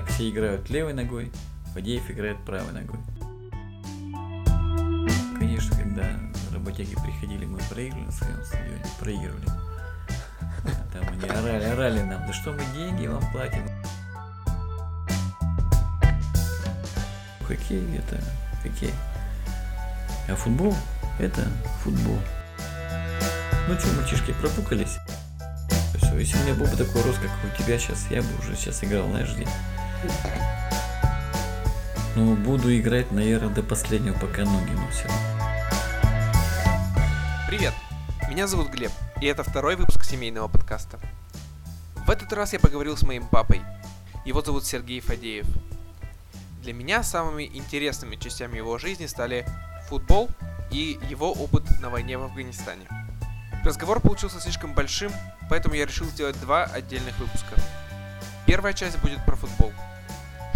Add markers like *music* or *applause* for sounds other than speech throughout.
так, все играют левой ногой, Фадеев играет правой ногой. Конечно, когда работяги приходили, мы проигрывали на своем стадионе, проигрывали. Там они орали, орали нам, да что мы деньги вам платим. Хоккей это хоккей. А футбол это футбол. Ну что, мальчишки, пропукались? Все, если у меня был бы такой рост, как у тебя сейчас, я бы уже сейчас играл, знаешь, где? Ну, буду играть, наверное, до последнего, пока ноги носят. Привет, меня зовут Глеб, и это второй выпуск семейного подкаста. В этот раз я поговорил с моим папой. Его зовут Сергей Фадеев. Для меня самыми интересными частями его жизни стали футбол и его опыт на войне в Афганистане. Разговор получился слишком большим, поэтому я решил сделать два отдельных выпуска. Первая часть будет про футбол.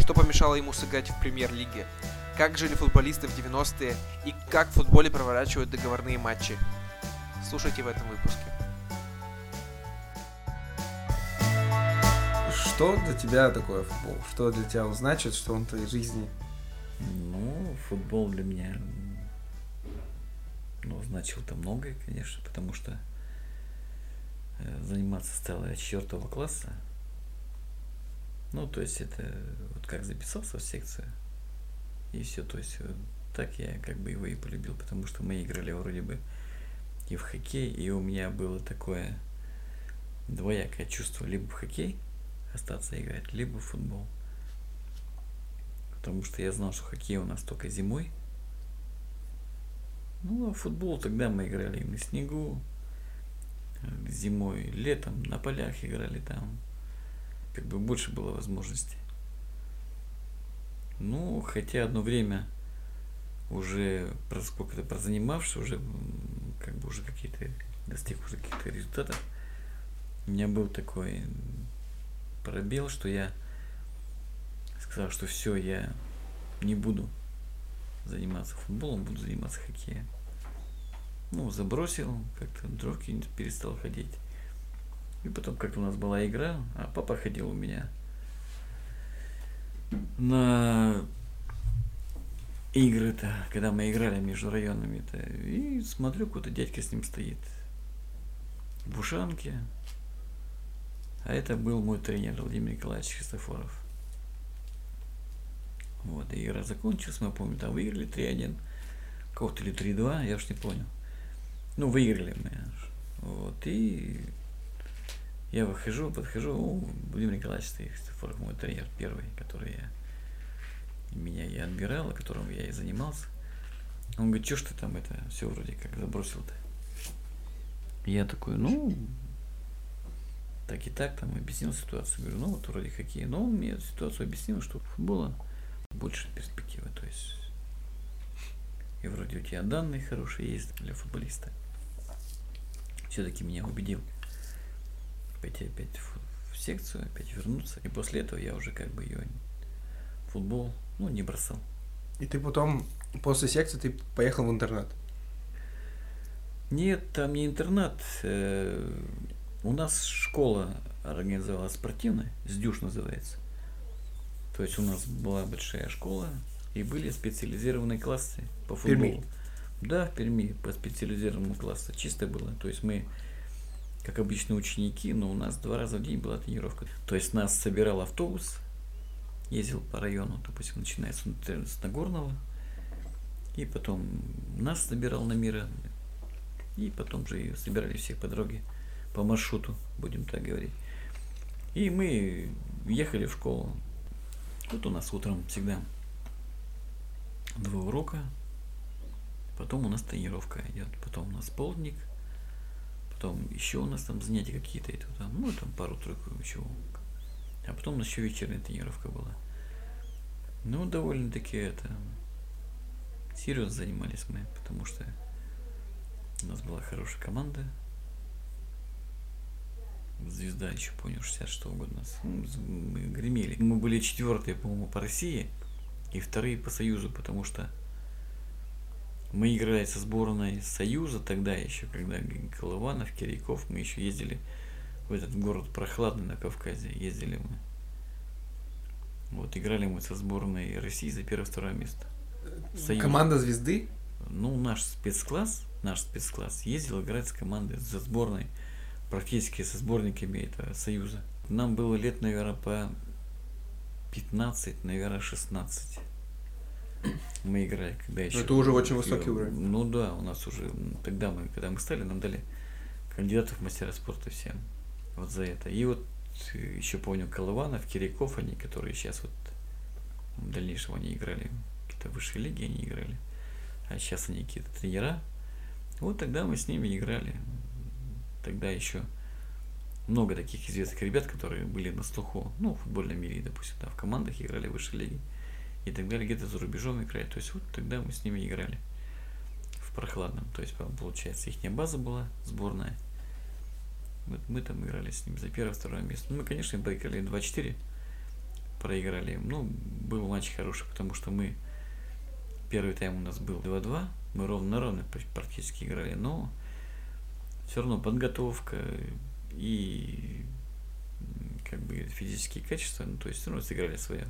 Что помешало ему сыграть в премьер-лиге? Как жили футболисты в 90-е и как в футболе проворачивают договорные матчи? Слушайте в этом выпуске. Что для тебя такое футбол? Что для тебя он значит, что он в твоей жизни? Ну, футбол для меня ну, значил-то многое, конечно, потому что э, заниматься стало я четвертого класса. Ну, то есть это вот как записался в секцию, и все, то есть так я как бы его и полюбил, потому что мы играли вроде бы и в хоккей, и у меня было такое двоякое чувство либо в хоккей остаться играть, либо в футбол. Потому что я знал, что хоккей у нас только зимой – ну, а футбол тогда мы играли на снегу, э, зимой, летом на полях играли там. Как бы больше было возможностей. Ну, хотя одно время уже сколько-то прозанимавшись, уже как бы уже какие-то достиг уже каких-то результатов, у меня был такой пробел, что я сказал, что все, я не буду заниматься футболом, буду заниматься хоккеем. Ну, забросил, как-то дрожки перестал ходить. И потом как-то у нас была игра, а папа ходил у меня на игры-то, когда мы играли между районами-то. И смотрю, какой-то дядька с ним стоит в ушанке. А это был мой тренер Владимир Николаевич Христофоров. Вот, и игра закончилась, мы помню, там выиграли 3-1, кого-то или 3-2, я уж не понял. Ну, выиграли мы. Вот, и я выхожу, подхожу, о, Владимир Николаевич Христофоров, мой тренер первый, который я, меня и отбирал, которым я и занимался. Он говорит, что ж ты там это все вроде как забросил-то? Я такой, ну, так и так, там объяснил ситуацию. Говорю, ну вот вроде хоккей. Но он мне ситуацию объяснил, что футбола больше перспективы. То есть и вроде у тебя данные хорошие есть для футболиста. Все-таки меня убедил пойти опять в, в секцию, опять вернуться. И после этого я уже как бы ее футбол, ну, не бросал. И ты потом, после секции, ты поехал в интернат? Нет, там не интернат. Э, у нас школа организовала спортивная, СДЮШ называется. То есть у нас была большая школа, и были специализированные классы по футболу. Перми. Да, в Перми по специализированному классу. Чисто было. То есть мы, как обычные ученики, но у нас два раза в день была тренировка. То есть нас собирал автобус, ездил по району, допустим, начиная с, Нагорного, и потом нас собирал на мира, и потом же собирали всех по дороге, по маршруту, будем так говорить. И мы ехали в школу. Тут у нас утром всегда два урока, потом у нас тренировка идет, потом у нас полдник, потом еще у нас там занятия какие-то, это там, ну там пару-тройку еще, а потом у нас еще вечерняя тренировка была. Ну, довольно-таки это серьезно занимались мы, потому что у нас была хорошая команда. Звезда еще, помню, 66 -го года нас. Ну, мы гремели. Мы были четвертые, по-моему, по России и вторые по Союзу, потому что мы играли со сборной Союза тогда еще, когда Колыванов, Киряков, мы еще ездили в этот город прохладный на Кавказе, ездили мы. Вот играли мы со сборной России за первое-второе место. Союз. Команда звезды? Ну, наш спецкласс, наш спецкласс ездил играть с командой, за сборной, практически со сборниками этого Союза. Нам было лет, наверное, по 15, наверное, 16. *clears throat* Мы играли, когда еще... Это уже очень высокий уровень. Ну да, у нас уже, тогда мы, когда мы стали, нам дали кандидатов в мастера спорта всем. Вот за это. И вот э, еще помню Колыванов, Киряков, они, которые сейчас вот в дальнейшем они играли, какие-то высшие лиги они играли. А сейчас они какие-то тренера. Вот тогда мы с ними играли. Тогда еще много таких известных ребят, которые были на слуху, ну, в футбольном мире, допустим, да, в командах играли в высшей лиге и так далее, где-то за рубежом играли. То есть вот тогда мы с ними играли в прохладном. То есть, получается, их база была сборная. Вот мы там играли с ним за первое, второе место. Ну, мы, конечно, проиграли 2-4, проиграли. Ну, был матч хороший, потому что мы первый тайм у нас был 2-2, мы ровно на ровно практически играли, но все равно подготовка и как бы физические качества, ну, то есть все равно сыграли свое.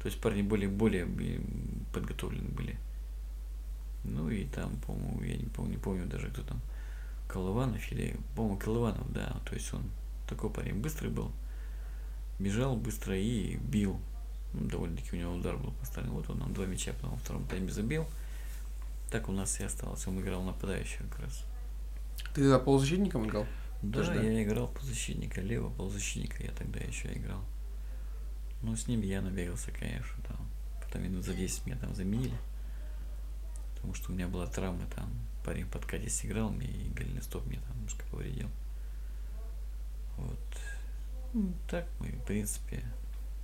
То есть парни более, более подготовлены были. Ну и там, по-моему, я не помню, не помню даже, кто там, Колыванов или, по-моему, Колыванов, да, то есть он такой парень быстрый был, бежал быстро и бил. Ну, довольно-таки у него удар был поставлен. Вот он нам два мяча потом во втором тайме забил. Так у нас и осталось. Он играл нападающего как раз. Ты тогда полузащитником играл? Да, Тоже да? я играл полузащитника, левого полузащитника я тогда еще играл. Ну, с ним я набегался, конечно, там. Потом минут за 10 меня там заменили. Потому что у меня была травма, там парень под подкате сыграл мне и голеностоп мне там немножко повредил. Вот. Ну, так мы, в принципе,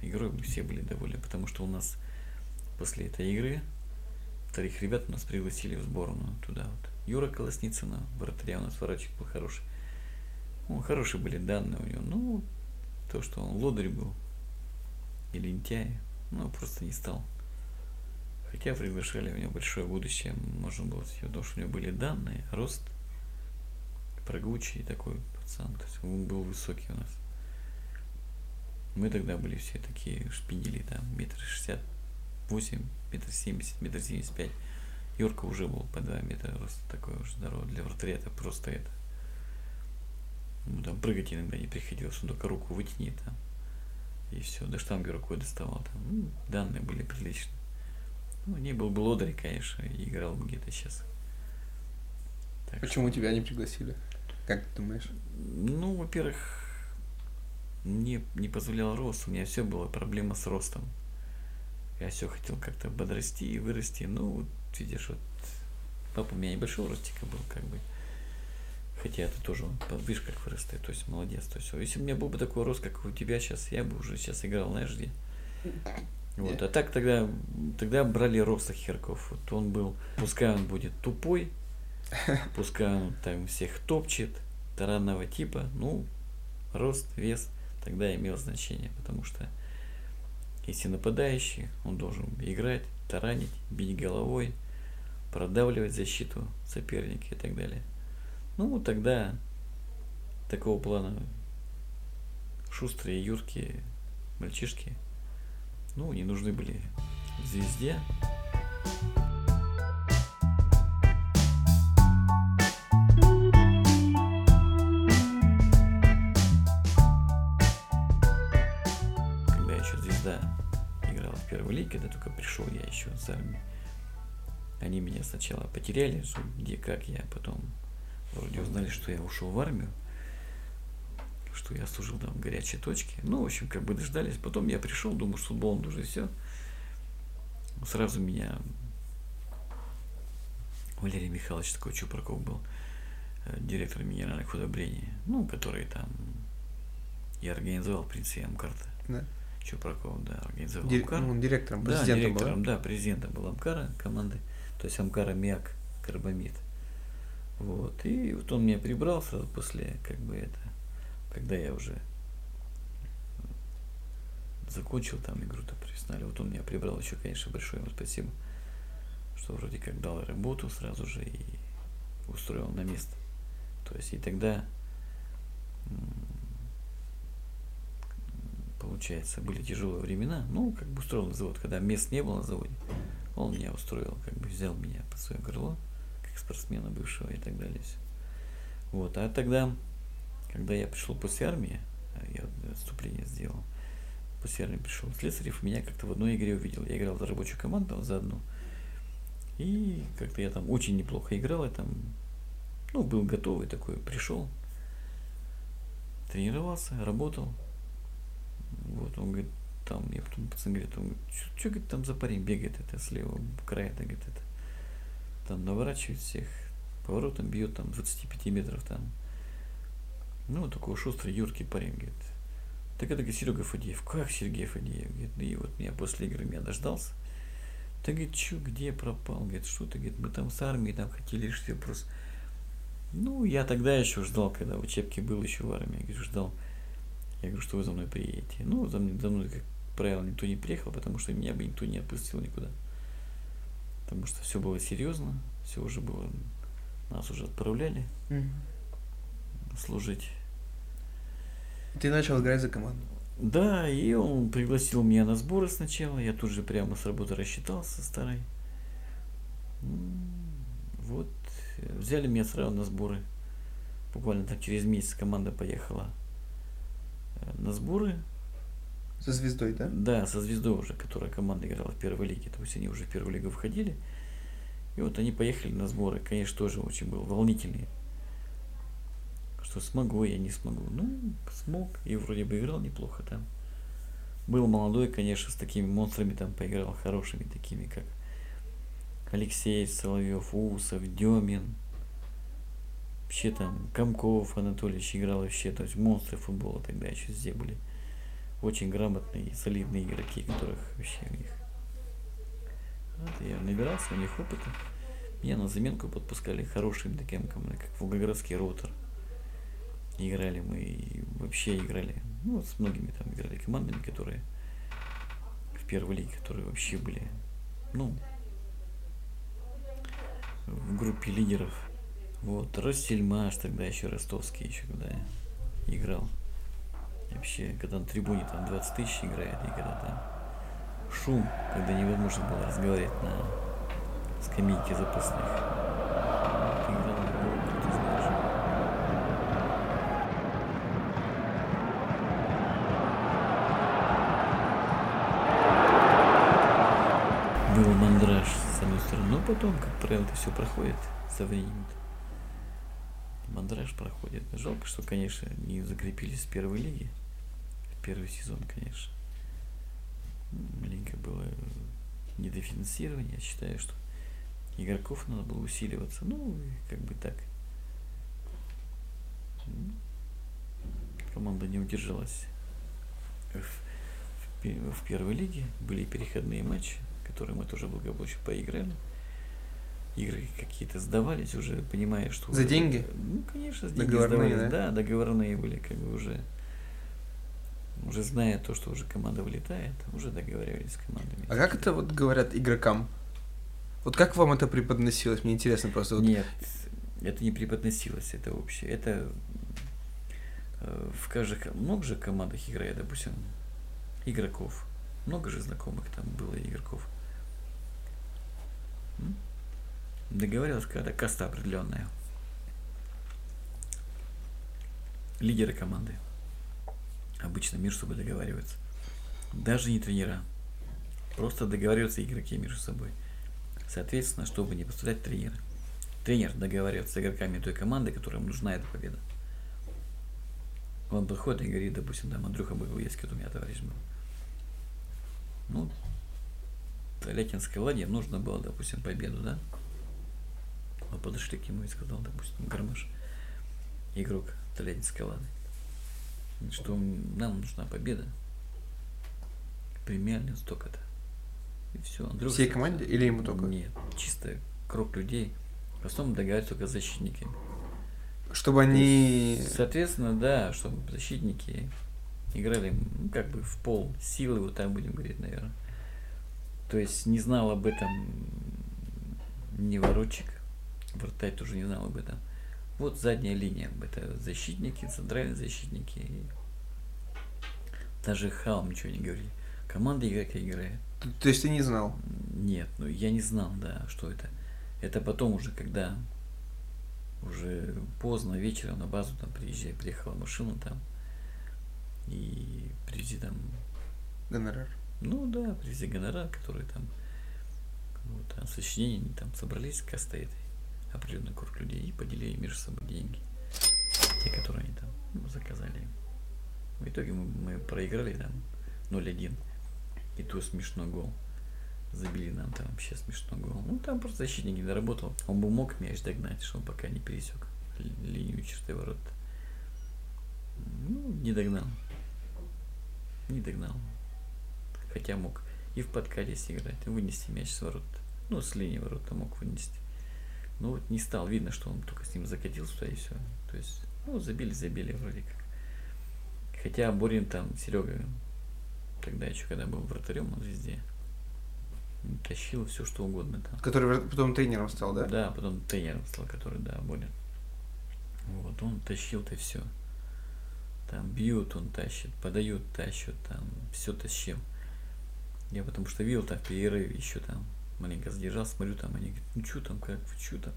игрой мы все были довольны, потому что у нас после этой игры вторых ребят у нас пригласили в сборную туда вот. Юра Колосницына, вратаря у нас ворочек был хороший. Ну, хорошие были данные у него. Ну, то, что он лодырь был и лентяй, ну, просто не стал. Хотя приглашали, у него большое будущее, можно было сказать, потому что у него были данные, рост, прыгучий такой пацан, то есть он был высокий у нас. Мы тогда были все такие шпинели, там, метр шестьдесят восемь, метр семьдесят, метр семьдесят пять. Юрка уже был по 2 метра рост такой уже здоровый. Для вратаря это просто это. Ну, там прыгать иногда не приходилось, он только руку вытяни там. И все, до штанги рукой доставал там. Ну, данные были приличные. Ну, не был бы лодырь, конечно, и играл бы где-то сейчас. Так Почему что... тебя не пригласили? Как ты думаешь? Ну, во-первых, мне не позволял рост, у меня все было проблема с ростом. Я все хотел как-то подрасти и вырасти. Ну, вот видишь, вот папа у меня небольшого ростика был, как бы. Хотя это тоже, он, видишь, как вырастает, то есть молодец. То есть, если у меня был бы такой рост, как у тебя сейчас, я бы уже сейчас играл, знаешь, где. Вот, а так тогда, тогда брали роста Херков. Вот он был, пускай он будет тупой, *laughs* пускай он там всех топчет, таранного типа, ну, рост, вес тогда имел значение, потому что если нападающий, он должен играть, таранить, бить головой, продавливать защиту соперника и так далее. Ну, тогда такого плана шустрые, юркие мальчишки, ну, не нужны были звезде. Когда еще звезда играла в первой лиге, когда только пришел я еще с армии. Они меня сначала потеряли, где как я, потом вроде узнали, что я ушел в армию, что я служил там в горячей точке. Ну, в общем, как бы дождались. Потом я пришел, думаю, что футболом уже все. Сразу меня Валерий Михайлович такой Чупраков был, э, директор минеральных удобрений, ну, который там я организовал, в принципе, Амкар-то. Да. Чупраков, да, организовал Дир... Амкар. Он директором, Да, президентом директором, был. да, президентом был Амкара команды, то есть Амкар, аммиак, карбамид. Вот. И вот он меня прибрал сразу после, как бы это, когда я уже закончил там игру-то профессионально. Вот он меня прибрал еще, конечно, большое ему спасибо, что вроде как дал работу сразу же и устроил на место. То есть и тогда получается, были тяжелые времена. Ну, как бы устроил на завод, когда мест не было на заводе. Он меня устроил, как бы взял меня под свое как спортсмена бывшего и так далее. Вот, а тогда, когда я пришел после армии, а я отступление сделал, после армии пришел Слесарев, меня как-то в одной игре увидел. Я играл за рабочую команду, за одну. И как-то я там очень неплохо играл, я там, ну, был готовый такой, пришел, тренировался, работал. Вот, он говорит, там, я потом пацан говорит, он говорит, что, говорит, там за парень бегает это с левого края, это, говорит, это. Там наворачивает всех, поворотом бьет там 25 метров там. Ну, такой шустрый, юркий парень, говорит. Так это говорит, Серега Фадеев. Как Сергей Фадеев? Говорит, «Ну и вот меня после игры меня дождался. Так говорит, что, где пропал? Говорит, что ты, говорит, мы там с армией там хотели решить вопрос. Ну, я тогда еще ждал, когда в учебке был еще в армии, говорю, ждал. Я говорю, что вы за мной приедете. Ну, за мной, за мной, как правило, никто не приехал, потому что меня бы никто не отпустил никуда. Потому что все было серьезно, все уже было, нас уже отправляли служить. Ты начал играть за команду. Да, и он пригласил меня на сборы сначала. Я тут же прямо с работы рассчитался старой. М, Вот. э, Взяли меня сразу на сборы. Буквально так через месяц команда поехала э, на сборы. Со звездой, да? Да, со звездой уже, которая команда играла в первой лиге. То есть они уже в первую лигу входили. И вот они поехали на сборы. Конечно, тоже очень был волнительный. Что смогу, я не смогу. Ну, смог. И вроде бы играл неплохо там. Был молодой, конечно, с такими монстрами там поиграл, хорошими такими, как Алексей Соловьев, Усов, Демин. Вообще там Комков Анатольевич играл вообще, то есть монстры футбола тогда еще здесь были. Очень грамотные солидные игроки, которых вообще у них. Вот я набирался у них опыта. Меня на заменку подпускали хорошим таким как Волгоградский ротор. Играли мы и вообще играли. Ну, с многими там играли командами, которые в первой лиге, которые вообще были, ну, в группе лидеров. Вот, Ростельмаш тогда еще ростовский еще когда играл. Вообще, когда на трибуне там 20 тысяч играет, и когда там шум, когда невозможно было разговаривать на скамейке запасных. Был мандраж с одной стороны, но потом, как правило, это все проходит со временем. Мандраж проходит. Жалко, что, конечно, не закрепились в первой лиге. Первый сезон, конечно. Маленько было недофинансирование. Я считаю, что игроков надо было усиливаться. Ну, как бы так. Команда не удержалась в, в пе- в первой лиге. Были переходные матчи, которые мы тоже благополучно поиграли. Игры какие-то сдавались уже, понимая, что... За уже- деньги? Ну, конечно, деньги Договорные, сдавались. да? Да, договорные были, как бы уже... Уже зная то, что уже команда вылетает, уже договаривались с командами. А как это вот говорят игрокам? Вот как вам это преподносилось? Мне интересно просто. Вот Нет, это не преподносилось, это общее. Это э, в каждой ко- много же командах играет, допустим, игроков. Много же знакомых там было игроков. Договорилась когда каста определенная. Лидеры команды. Обычно между собой договариваются. Даже не тренера. Просто договариваются игроки между собой. Соответственно, чтобы не поставлять тренера. Тренер договаривается с игроками той команды, которым нужна эта победа. Он подходит и говорит, допустим, там Андрюха Багуевский, вот у меня товарищ был. Ну, Лякинской ладье нужно было, допустим, победу, да? Мы подошли к нему и сказал, допустим, Гармаш, игрок Тольяттинской лады, что нам нужна победа. Премиально столько-то. И все. Андрюха Всей команде или ему только? Нет, чисто круг людей. В основном договариваются только с защитниками. Чтобы То они... есть, Соответственно, да, чтобы защитники играли ну, как бы в пол силы, вот так будем говорить, наверное. То есть не знал об этом ни воротчик, вратарь тоже не знал об этом. Вот задняя линия, это защитники, центральные защитники. и Даже Халм ничего не говорили. Команда игрока играет. То, то есть ты не знал? Нет, ну я не знал, да, что это. Это потом уже, когда уже поздно вечером на базу там приезжай, приехала машина там и привези там, Гонорар. ну да, привези гонорар, который там, вот, там сочинение, там собрались, как стоит определенный круг людей и поделили между собой деньги, те, которые они там заказали. В итоге мы, мы проиграли там 0-1, и то смешной гол. Забили нам там вообще смешной гол. Ну, там просто защитник не доработал. Он бы мог мяч догнать, что он пока не пересек ли- линию черты ворот. Ну, не догнал. Не догнал. Хотя мог и в подкаде сыграть, и вынести мяч с ворот. Ну, с линии ворота мог вынести. Ну, вот не стал. Видно, что он только с ним закатил сюда и все. То есть, ну, забили, забили вроде как. Хотя Борин там, Серега, тогда еще когда был вратарем, он везде тащил все что угодно там. Который потом тренером стал, да? Да, потом тренером стал, который, да, Борин. Вот, он тащил-то все. Там бьют, он тащит, подают, тащат, там все тащил. Я потому что видел так в перерыве еще там маленько задержал, смотрю там, они говорят, ну что там, как, вы что там?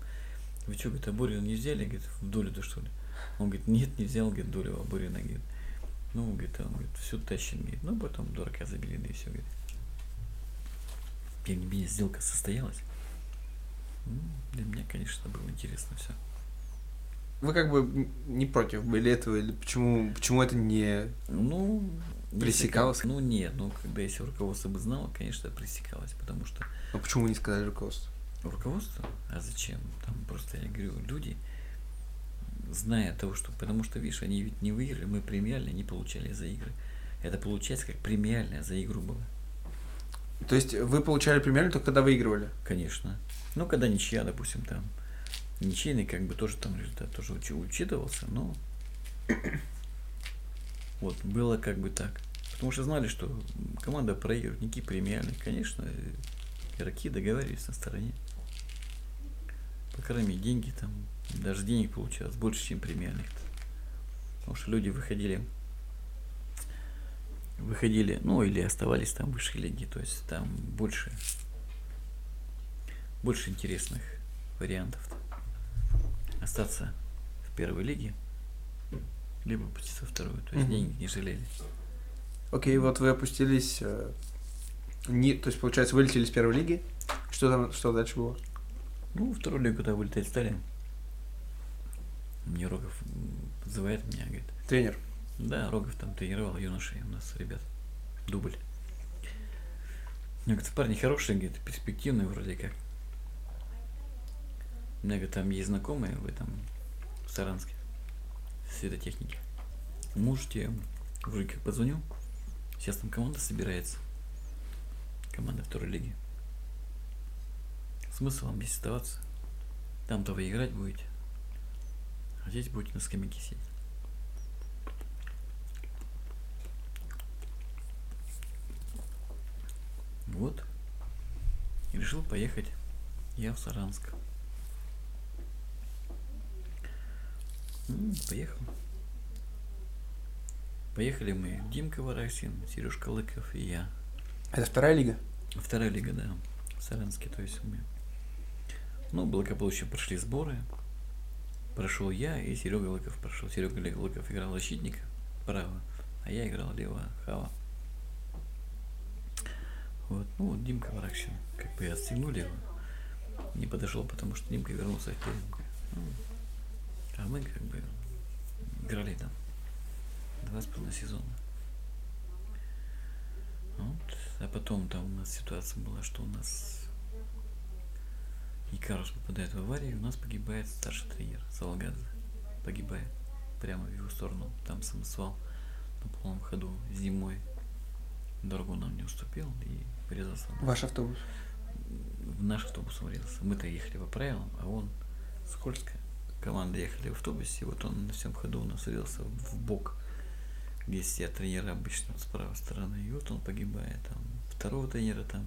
Вы что, говорит, а Борина не взяли, говорит, в долю-то что ли? Он говорит, нет, не взял, говорит, долю, а Борина, говорит, ну, говорит, он говорит, все тащит, говорит, ну, потом дурака забили, да и все, говорит. Тем не менее, сделка состоялась. Ну, Для меня, конечно, было интересно все. Вы как бы не против были этого, или почему, почему это не... Ну, Пресекалось? Ну, нет, ну, когда если руководство бы знало, конечно, пресекалось, потому что Ну почему вы не сказали руководству? руководство, а зачем? Там просто, я говорю, люди, зная того, что, потому что, видишь, они ведь не выиграли, мы премиально не получали за игры. Это получается как премиальная за игру было. То есть вы получали премиально только когда выигрывали? Конечно. Ну, когда ничья, допустим, там, ничейный, как бы тоже там результат тоже учи- учитывался, но вот, было как бы так. Потому что знали, что команда проигрывает, никакие премиальные, конечно, э, игроки договаривались на стороне. По крайней мере, деньги там, даже денег получалось больше, чем премиальных. Потому что люди выходили, выходили, ну, или оставались там в высшей лиге, то есть там больше больше интересных вариантов. Остаться в первой лиге, либо пойти со второй. То есть Мгм. деньги не жалели. Окей, вот вы опустились... э, Не, то есть, получается, вылетели с первой лиги. Что там, что дальше было? Ну, вторую лигу, когда вылетать стали, мне Рогов м, называет меня, говорит, Тренер. да, Рогов там тренировал юношей у нас, ребят, дубль. Я говорит, парни хорошие, говорит, перспективные вроде как. У меня, говорит, там есть знакомые в этом, в Саранске, в светотехнике. Можете, вроде как позвоню, сейчас там команда собирается, команда второй лиги. Смысл вам здесь оставаться? Там-то вы играть будете, а здесь будете на скамейке сидеть. Вот. И решил поехать я в Саранск. Поехал. Поехали мы Димка Вараксин, Сережка Лыков и я. Это вторая лига? Вторая лига, да, в Саранске, то есть мы. Ну, благополучно прошли сборы. Прошел я и Серега Лыков прошел. Серега Лыков играл защитника право, а я играл лево хава. Вот, ну вот Димка Вараксин, как бы и отстегнули его. Не подошел, потому что Димка вернулся Пермь. Ну, а мы как бы играли там два с половиной сезона. Вот. А потом там у нас ситуация была, что у нас Икарус попадает в аварию, у нас погибает старший тренер Салагадзе. Погибает прямо в его сторону. Там самосвал на полном ходу зимой. Дорогу нам не уступил и врезался. Ваш автобус. В наш автобус врезался. Мы-то ехали по правилам, а он скользко. Команда ехали в автобусе, вот он на всем ходу у нас врезался в бок, где сидят тренера обычно с правой стороны. И вот он погибает. Там второго тренера там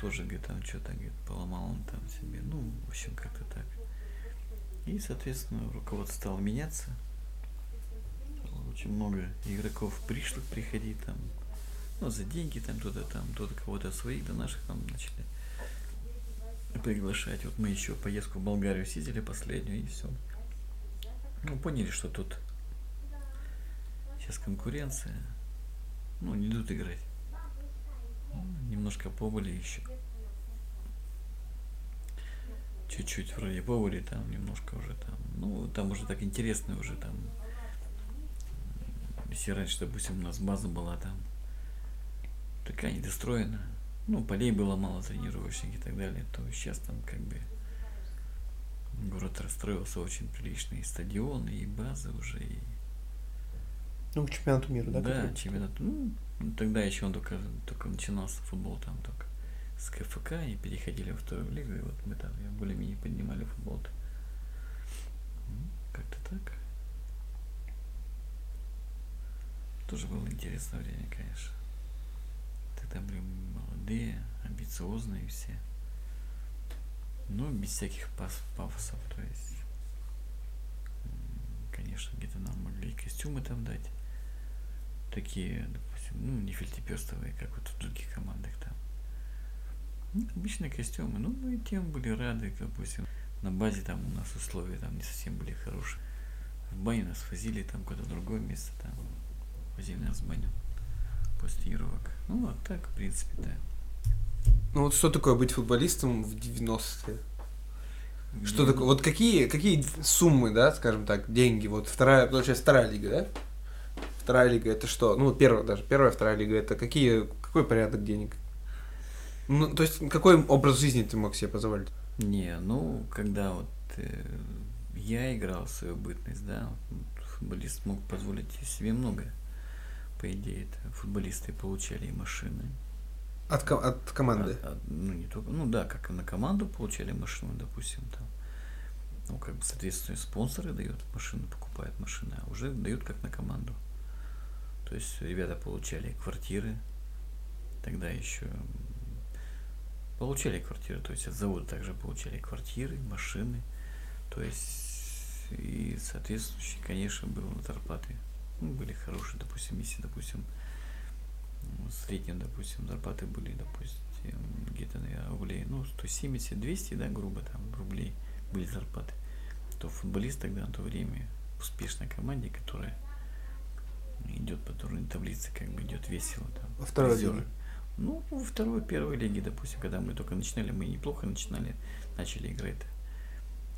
тоже, говорит, там что-то, говорит, поломал он там себе. Ну, в общем, как-то так. И, соответственно, руководство стало меняться. Очень много игроков пришлых приходить там, ну, за деньги там, кто-то там, кто-то кого-то своих до наших там начали приглашать. Вот мы еще поездку в Болгарию съездили последнюю и все. Ну, поняли, что тут сейчас конкуренция. Ну, не идут играть. Ну, немножко побыли еще. Чуть-чуть вроде побыли там, немножко уже там. Ну, там уже так интересно уже там. Если раньше, допустим, у нас база была там такая недостроена, ну, полей было мало тренировочных и так далее, то сейчас там как бы город расстроился очень приличный, и стадионы, и базы уже, и... Ну, к чемпионату мира, да? Да, чемпионат. Ну, тогда еще он только, только начинался футбол там только с КФК и переходили во вторую лигу, и вот мы там более-менее поднимали футбол. -то. Ну, Как-то так. Тоже было интересное время, конечно. Тогда были молодые, амбициозные все. Ну, без всяких пас- пафосов, то есть. Конечно, где-то нам могли костюмы там дать. Такие, допустим, ну, не фельдеперстовые, как вот в других командах там. Ну, обычные костюмы. Ну, мы тем были рады, допустим. На базе там у нас условия там не совсем были хорошие. В баню нас возили там куда-то другое место там. Возили нас в баню после тренировок. Ну, а так, в принципе, да. Ну, вот что такое быть футболистом в 90-е? Что такое? Вот какие, какие суммы, да, скажем так, деньги? Вот вторая, получается, вторая лига, да? Вторая лига это что? Ну, первая даже, первая, вторая лига это какие, какой порядок денег? Ну, то есть, какой образ жизни ты мог себе позволить? Не, ну, когда вот э, я играл в свою бытность, да, футболист мог позволить себе многое. По идее, это футболисты получали и машины. От, ко- от команды. А- а, ну, не только, ну да, как и на команду получали машину, допустим, там. Ну, как бы, соответственно, спонсоры дают машину, покупают машины, а уже дают как на команду. То есть ребята получали квартиры, тогда еще получали квартиры, то есть от завода также получали квартиры, машины, то есть и соответствующие, конечно, было на зарплаты. Ну, были хорошие, допустим, если, допустим, ну, в среднем, допустим, зарплаты были, допустим, где-то, наверное, рублей, ну, 170-200, да, грубо там, рублей были зарплаты, то футболист тогда на то время успешной команде, которая идет по турнирной таблице, как бы идет весело там. Во второй лиге? Ну, во второй, первой лиге, допустим, когда мы только начинали, мы неплохо начинали, начали играть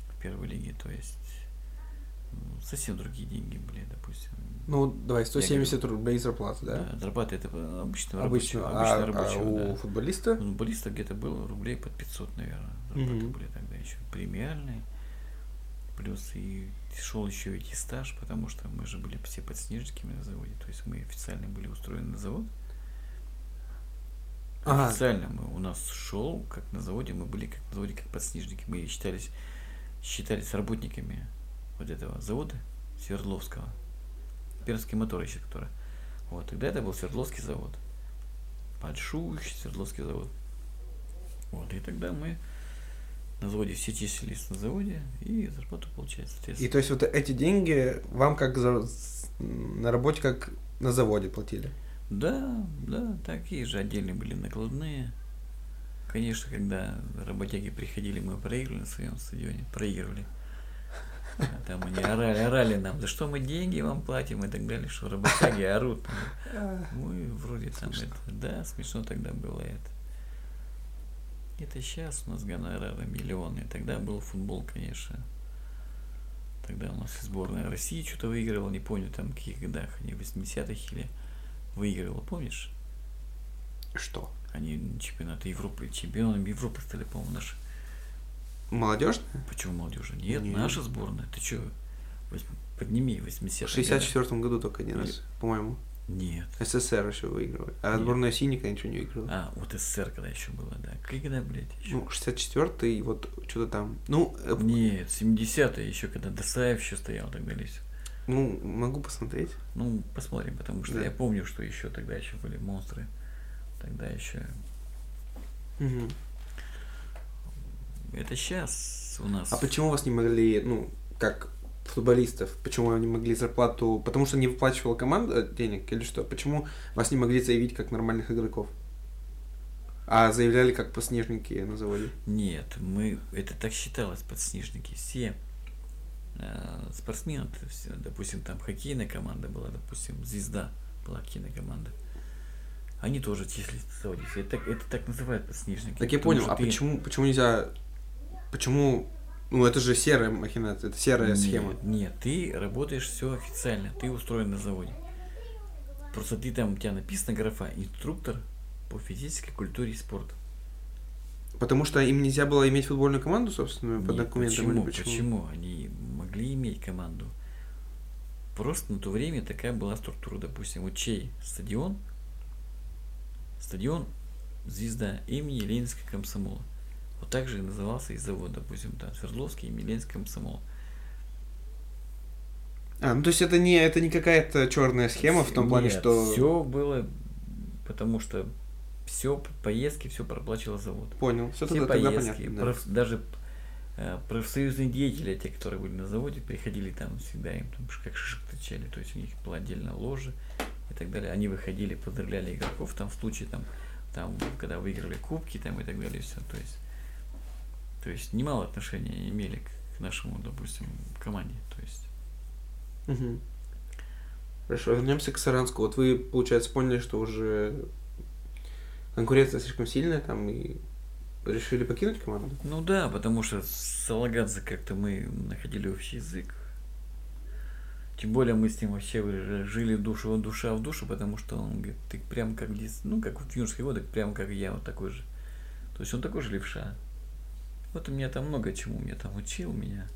в первой лиге, то есть ну, совсем другие деньги были, допустим. Ну, давай, 170 рублей зарплаты, да? Да, зарплата это обычно Обычно. рабочего, А, обычно а рабочего, у да. футболиста? У футболиста где-то было рублей под 500, наверное. Зарплаты Мгм. были тогда еще премиальные. Плюс и шел еще и стаж, потому что мы же были все подснежниками на заводе. То есть мы официально были устроены на завод. Ага. Официально мы, у нас шел, как на заводе, мы были как на заводе, как подснежники. Мы считались, считались работниками вот этого завода Свердловского. Пермский мотор еще, который. Вот, тогда это был Свердловский завод. Большущий Свердловский завод. Вот, и тогда мы на заводе все числились на заводе и зарплату получали, И соответственно. то есть вот эти деньги вам как за- на работе, как на заводе платили? Да, да, такие же отдельные были накладные. Конечно, когда работяги приходили, мы проигрывали на своем стадионе, проигрывали. А Там они орали, орали нам, да что мы деньги вам платим и так далее, что работяги орут. *laughs* Мы вроде там это, да, смешно тогда было это. Это сейчас у нас гонорары миллионы. Тогда был футбол, конечно. Тогда у нас сборная России что-то выигрывала, не помню там в каких годах, они в 80-х или выигрывала, помнишь? Что? Они чемпионаты Европы, чемпионами Европы стали, по-моему, наши. Молодежь? Почему молодежи? Нет, Нет. наша сборная. Ты что? Подними 80 В 64 году только один раз, по-моему. Нет. СССР еще выигрывали. А Нет. сборная Синика ничего не выиграла. А, вот СССР когда еще было, да. Когда, блядь, еще? Ну, 64-й, вот что-то там. Ну, э, Нет, 70-е еще, когда Досаев еще стоял или всё. ну, могу посмотреть. Ну, посмотрим, потому что Да. я помню, что еще тогда еще были монстры. Тогда еще. Мгм. Это сейчас у нас. А почему вас не могли, ну, как футболистов? Почему они могли зарплату... Потому что не выплачивала команда денег или что? Почему вас не могли заявить как нормальных игроков? А заявляли как подснежники на заводе? Нет, мы это так считалось, подснежники. Все э, спортсмены, допустим, там хоккейная команда была, допустим, звезда была хоккейная команда. Они тоже числились в заводе. Это, это так называют подснежники. Так я понял, а ты- почему, почему нельзя... Почему... Ну, это же серая махинация, это серая Нет, схема. Нет, ты работаешь все официально, ты устроен на заводе. Просто ты там, у тебя написана графа инструктор по физической культуре и спорту. Потому что им нельзя было иметь футбольную команду, собственно, по документам почему? почему? Почему? Они могли иметь команду. Просто на то время такая была структура, допустим, вот чей стадион, стадион звезда имени Ленинского комсомола. Вот так же и назывался и завод, допустим, там Свердловский имени Ленинского комсомола. А, ну то есть это не, это не какая-то черная схема в том плане, что... Все было, потому что все поездки, все проплачивал завод. Понял, все Все тогда, тогда поездки, понятно. да. проф- даже э, профсоюзные деятели, те, которые были на заводе, приходили там всегда, им там как шишек торчали, то есть у них была отдельная ложа и так далее. Они выходили, поздравляли игроков там в случае, там, там когда выиграли кубки там и так далее, все. То есть, то есть немало отношения имели к, нашему, допустим, команде. То есть, Мгм. Хорошо, вернемся к Саранску. Вот вы, получается, поняли, что уже конкуренция слишком сильная там и решили покинуть команду? ну да, потому что с Салагадзе как-то мы находили общий язык. Тем более мы с ним вообще жили душу душа в душу, потому что он говорит, ты прям как дис- ну как в юношеские годы, прям как я, вот такой же. То есть он такой же левша. Вот у меня там много чему меня там учил меня.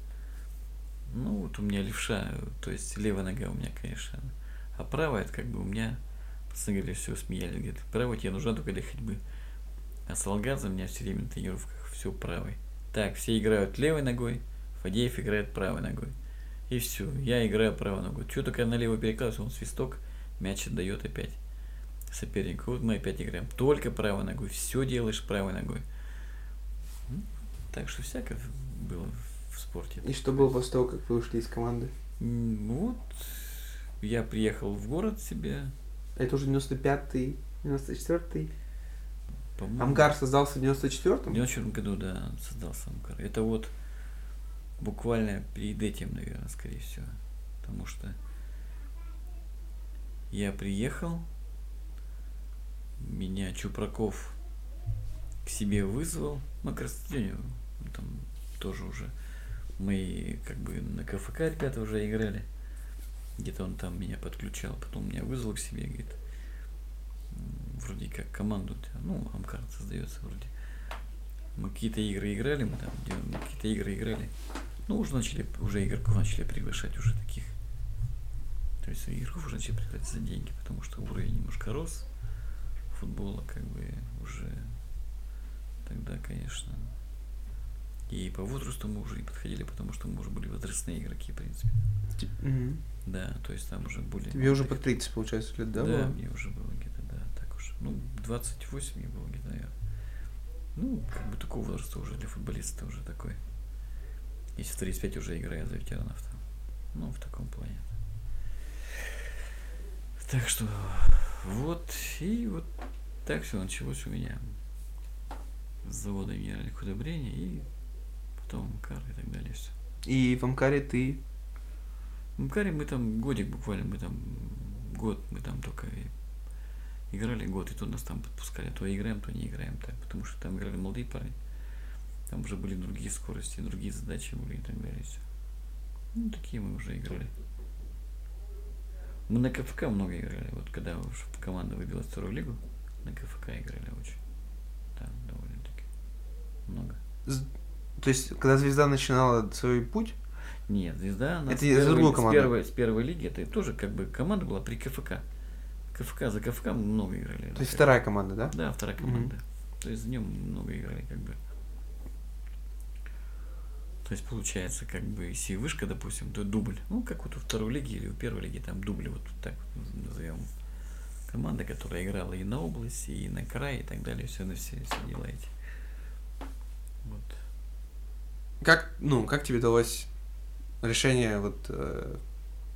Ну вот у меня левша, то есть левая нога у меня, конечно. А правая, это как бы у меня, пацаны говорили, все смеялись, говорят, правая тебе нужна только для ходьбы. А Салгадзе у меня все время на тренировках все правой. Так, все играют левой ногой, Фадеев играет правой ногой. И все, я играю правой ногой. Что только я налево перекладываюсь, он свисток, мяч отдает опять сопернику. Вот мы опять играем только правой ногой. Все делаешь правой ногой. Ну, Так что всякое было в спорте. И что было после того, как вы ушли из команды? М, Вот, я приехал в город себе. Это уже 95-й, 94-й. по-моему, Амгар создался в В 94-м? 94 году, да, создался Амкар. Это вот буквально перед этим, наверное, скорее всего. Потому что я приехал, меня Чупраков к себе вызвал, ну, как раз ну, там тоже уже мы как бы на КФК ребята уже играли. Где-то он там меня подключал, потом меня вызвал к себе, говорит, «М, вроде как команду, ну, Амкар создается вроде. Мы какие-то игры играли, мы там мы какие-то игры играли. Ну, уже начали, уже игроков начали приглашать уже таких. То есть игроков уже начали приглашать за деньги, потому что уровень немножко рос футбола, как бы уже тогда, конечно. И по возрасту мы уже не подходили, потому что мы уже были возрастные игроки, в принципе. Мгм. Да, то есть там уже были... Тебе уже по молодые 30, получается, лет, да? да, было? мне уже было где-то, да, так уж. Ну, 28 мне было где-то, наверное. Ну, как бы такого возраста уже для футболиста уже такой. Если в 35 уже играю за ветеранов там. Ну, в таком плане. Так что вот, и вот так все началось у меня. С завода генеральных удобрений и потом МКАР и так далее все. И в Амкаре ты... В МКАРе мы там годик буквально, мы там год, мы там только играли год, и то нас там подпускали, то играем, то не играем, так, потому что там играли молодые парни. Там уже были другие скорости, другие задачи были и так далее. Все. Ну, такие мы уже играли. Мы на КФК много играли. Вот когда уж команда выбилась в вторую лигу, на КФК играли очень. Там довольно-таки много. То есть, когда Звезда начинала свой путь, Нет, звезда она Это с, первой, с, первой, с первой лиги, это тоже как бы команда была при КФК. КФК за КФК много играли. то есть вторая команда, да? Да, вторая команда. То есть в нем много играли, как бы. То есть получается, как бы, если вышка, допустим, то дубль. Ну, как вот у второй лиги или у первой лиги, там дубли, вот так вот назовем. Команда, которая играла и на область, и на край, и так далее, все на все, все дела эти. Вот. Как, ну, как тебе удалось решение вот э,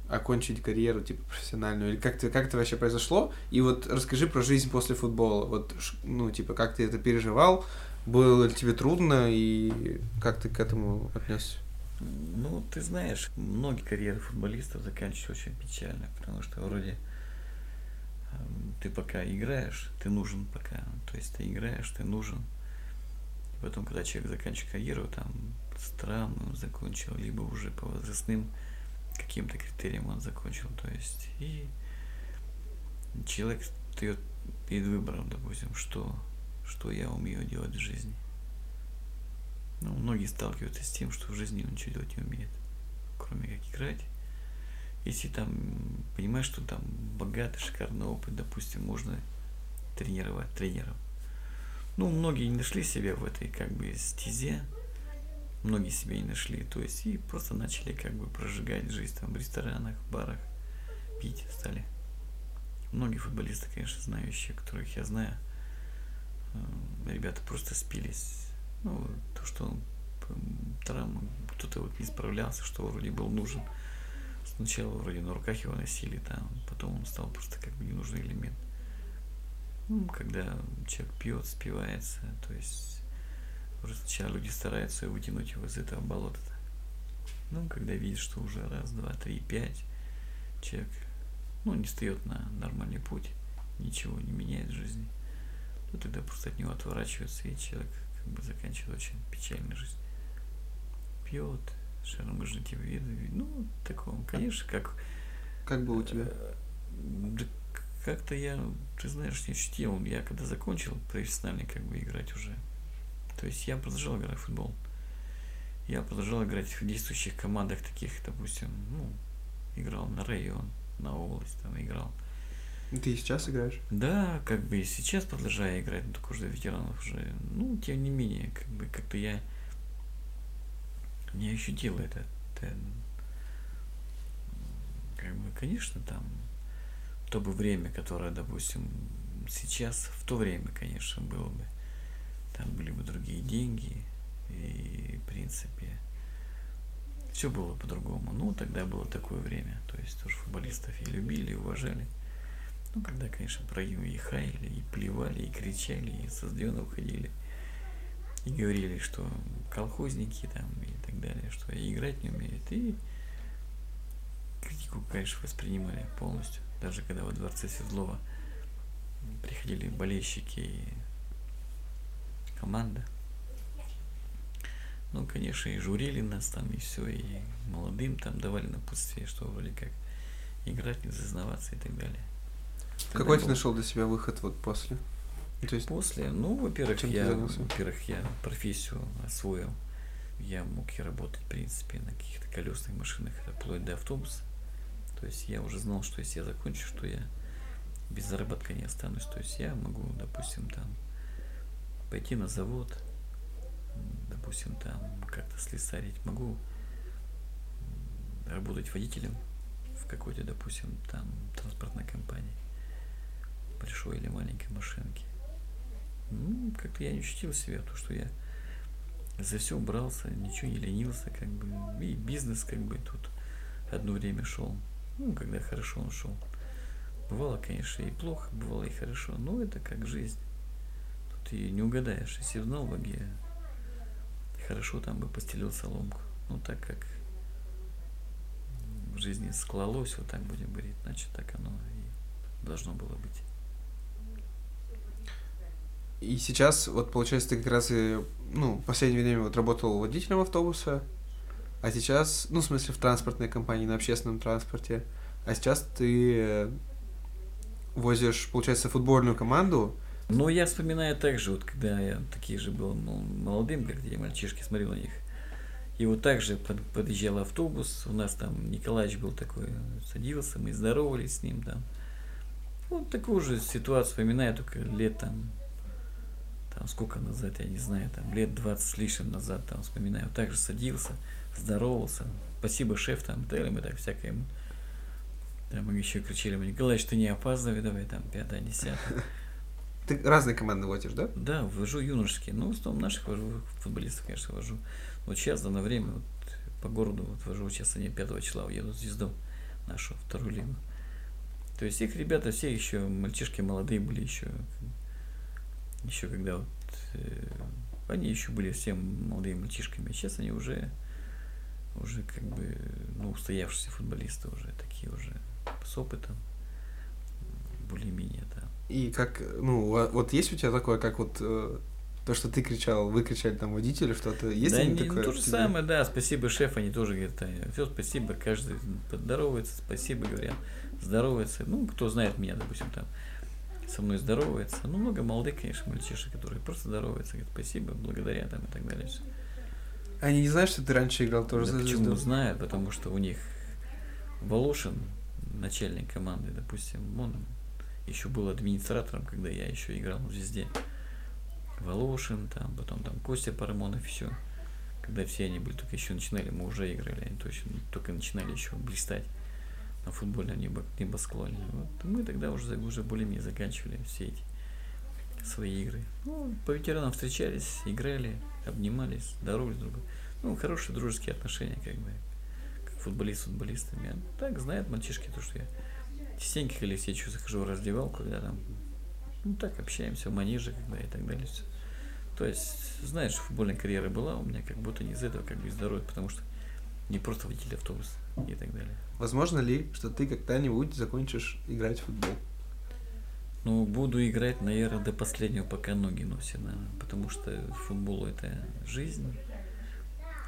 окончить карьеру типа профессиональную? Или как, ты, как это вообще произошло? И вот расскажи про жизнь после футбола. Вот, ну, типа, как ты это переживал? Было ли тебе трудно и как ты к этому отнесся? Ну, ты знаешь, многие карьеры футболистов заканчиваются очень печально, потому что вроде эм, ты пока играешь, ты нужен пока. То есть ты играешь, ты нужен. И потом, когда человек заканчивает карьеру, там странно он закончил, либо уже по возрастным каким-то критериям он закончил. То есть и человек встает перед выбором, допустим, что, что я умею делать в жизни. Ну, многие сталкиваются с тем, что в жизни он ничего делать не умеет, кроме как играть. Если там понимаешь, что там богатый, шикарный опыт, допустим, можно тренировать тренеров. Ну, многие не нашли себя в этой как бы стезе, многие себя не нашли, то есть и просто начали как бы прожигать жизнь там в ресторанах, барах, пить стали. Многие футболисты, конечно, знающие, которых я знаю, э, ребята просто спились. Ну, то, что травма, кто-то вот не справлялся, что вроде был нужен. Сначала вроде на руках его носили, там, потом он стал просто как бы ненужный элемент. Ну, когда человек пьет, спивается, то есть уже сначала люди стараются вытянуть его из этого болота. Ну, когда видят, что уже раз, два, три, пять, человек, ну, не встает на нормальный путь, ничего не меняет в жизни, то тогда просто от него отворачиваются, и человек как бы заканчивает очень печальную жизнь. Пьет, шаромыжный типа виды, ну, такого, конечно, как Как было у тебя? Э, Да как-то я, ты знаешь, не ощутил. Я когда закончил профессионально как бы играть уже. То есть я продолжал играть в футбол. Я продолжал играть в действующих командах таких, допустим, ну, играл на район, на область, там играл. Ты и сейчас играешь? Да, как бы и сейчас продолжаю играть, но только уже ветеранов уже. Ну, тем не менее, как бы как-то я не ощутил это. это, Как бы, конечно, там то бы время, которое, допустим, сейчас, в то время, конечно, было бы, там были бы другие деньги, и, в принципе, все было по-другому. Ну, тогда было такое время, то есть тоже футболистов и любили, и уважали. Ну, когда, конечно, про нее и хаяли, и плевали, и кричали, и со стадиона уходили. И говорили, что колхозники там и так далее, что и играть не умеют. И критику, конечно, воспринимали полностью. Даже когда во дворце Светлова приходили болельщики и команда. Ну, конечно, и журили нас там, и все, и молодым там давали напутствие, что вроде как играть, не зазнаваться и так далее. Какой ты был- нашел для себя выход вот после? Ну, То есть, После, ну, во-первых, ты я, во-первых, я профессию освоил. Я мог и работать, в принципе, на каких-то колесных машинах, это вплоть до автобуса. То есть я уже знал, что если я закончу, что я без заработка не останусь. То есть я могу, допустим, там пойти на завод, допустим, там как-то слесарить, могу работать водителем в какой-то, допустим, там транспортной компании большой или маленькой машинки. Ну, как-то я не ощутил себя, то, что я за все брался, ничего не ленился, как бы, и бизнес, как бы, тут одно время шел. Ну, когда хорошо он шел. Бывало, конечно, и плохо, бывало и хорошо, но это как жизнь. Тут и не угадаешь, если б знал бы, где хорошо там бы постелил соломку. Ну, так как в жизни склалось, вот так будем говорить, значит, так оно и должно было быть. и сейчас, вот получается, ты как раз и, ну, последнее время вот работал водителем автобуса, а сейчас, ну, в смысле, в транспортной компании, на общественном транспорте, а сейчас ты э, возишь, получается, футбольную команду, Ну, я вспоминаю также, вот когда я такие же был мол- молодым, как те мальчишки, смотрел на них. И вот так же под- подъезжал автобус, у нас там Николаевич был такой, садился, мы здоровались с ним там. Вот такую же ситуацию вспоминаю, только лет там, там сколько назад, я не знаю, там лет 20 с лишним назад там вспоминаю. Вот так же садился, здоровался, спасибо, шеф, там, и так всякое ему. Там мы еще кричали, Николаевич, ты не опаздывай, давай там, пятое, десятое. *laughs* ты разные команды водишь, да? Да, вожу юношеские. Ну, в основном наших вожу, футболистов, конечно, вожу. Вот сейчас, данное время, вот, по городу, вот вожу, сейчас они 5 числа уедут в звезду нашу, вторую лигу. То есть их ребята все еще, мальчишки молодые были еще, еще когда вот, э, они еще были всем молодыми мальчишками, а сейчас они уже, уже как бы, ну, устоявшиеся футболисты уже, такие уже с опытом, более-менее, да. И как, ну, а вот есть у тебя такое, как вот э, то, что ты кричал, вы кричали там водителю что-то, есть да, они ну, такое? то же тебе? самое, да, спасибо, шеф, они тоже говорят, все, спасибо, каждый здоровается, спасибо, говорят, здоровается, ну, кто знает меня, допустим, там, со мной здоровается, ну, много молодых, конечно, мальчишек, которые просто здороваются, говорят, спасибо, благодаря, там, и так далее. Они не знают, что ты раньше играл тоже Да за почему звезду? знают, потому что у них Волошин, начальник команды, допустим, он еще был администратором, когда я еще играл в «Звезде». Волошин, там, потом там Костя Парамонов, все. Когда все они были, только еще начинали, мы уже играли, они точно только начинали еще блистать на футбольном небо, небосклоне. Вот мы тогда уже, уже более-менее заканчивали все эти свои игры. Ну, по ветеранам встречались, играли, обнимались, здоровались друг друга. Ну, хорошие дружеские отношения, как бы, как футболист с футболистами. А так знают мальчишки, то, что я частенько к Алексеевичу захожу в раздевалку, когда там, ну, так общаемся в манеже, когда и так далее. Всё. То есть, знаешь, футбольная карьера была у меня как будто не из этого, как бы здоровья, потому что не просто водитель автобуса и так далее. Возможно ли, что ты когда-нибудь закончишь играть в футбол? Ну, буду играть, наверное, до последнего, пока ноги носят, наверное, потому что футбол это жизнь,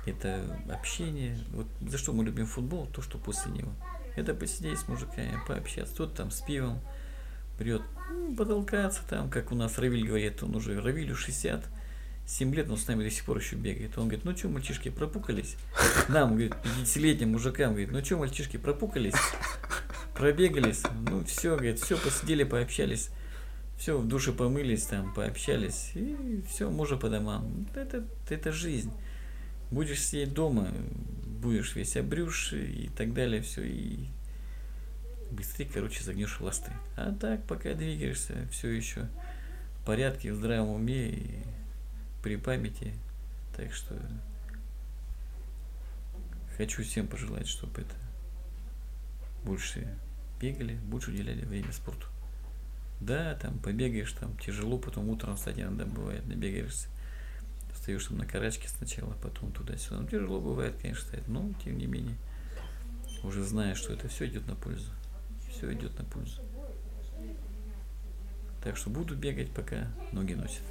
это общение. Вот за что мы любим футбол, то, что после него. Это посидеть с мужиками, пообщаться. Тот там с пивом придет, ну, потолкаться там, как у нас Равиль говорит, он уже Равилю 60, 7 лет, но с нами до сих пор еще бегает. Он говорит, ну что, мальчишки, пропукались? Нам, говорит, 50-летним мужикам, говорит, ну что, мальчишки, пропукались? Пробегались? Ну все, говорит, все, посидели, пообщались. Все, в душе помылись, там, пообщались, и все, можно по домам. Это, это жизнь. Будешь сидеть дома, будешь весь обрюший и так далее, все, и быстрее, короче, загнешь хвосты. А так, пока двигаешься, все еще в порядке, в здравом уме и при памяти. Так что хочу всем пожелать, чтобы это больше бегали, больше уделяли время спорту. Да, там побегаешь, там тяжело, потом утром встать иногда бывает, набегаешься. Встаешь там на карачке сначала, потом туда-сюда. Ну, тяжело бывает, конечно, стоять, но тем не менее, уже зная, что это все идет на пользу. Все идет на пользу. Так что буду бегать, пока ноги носят.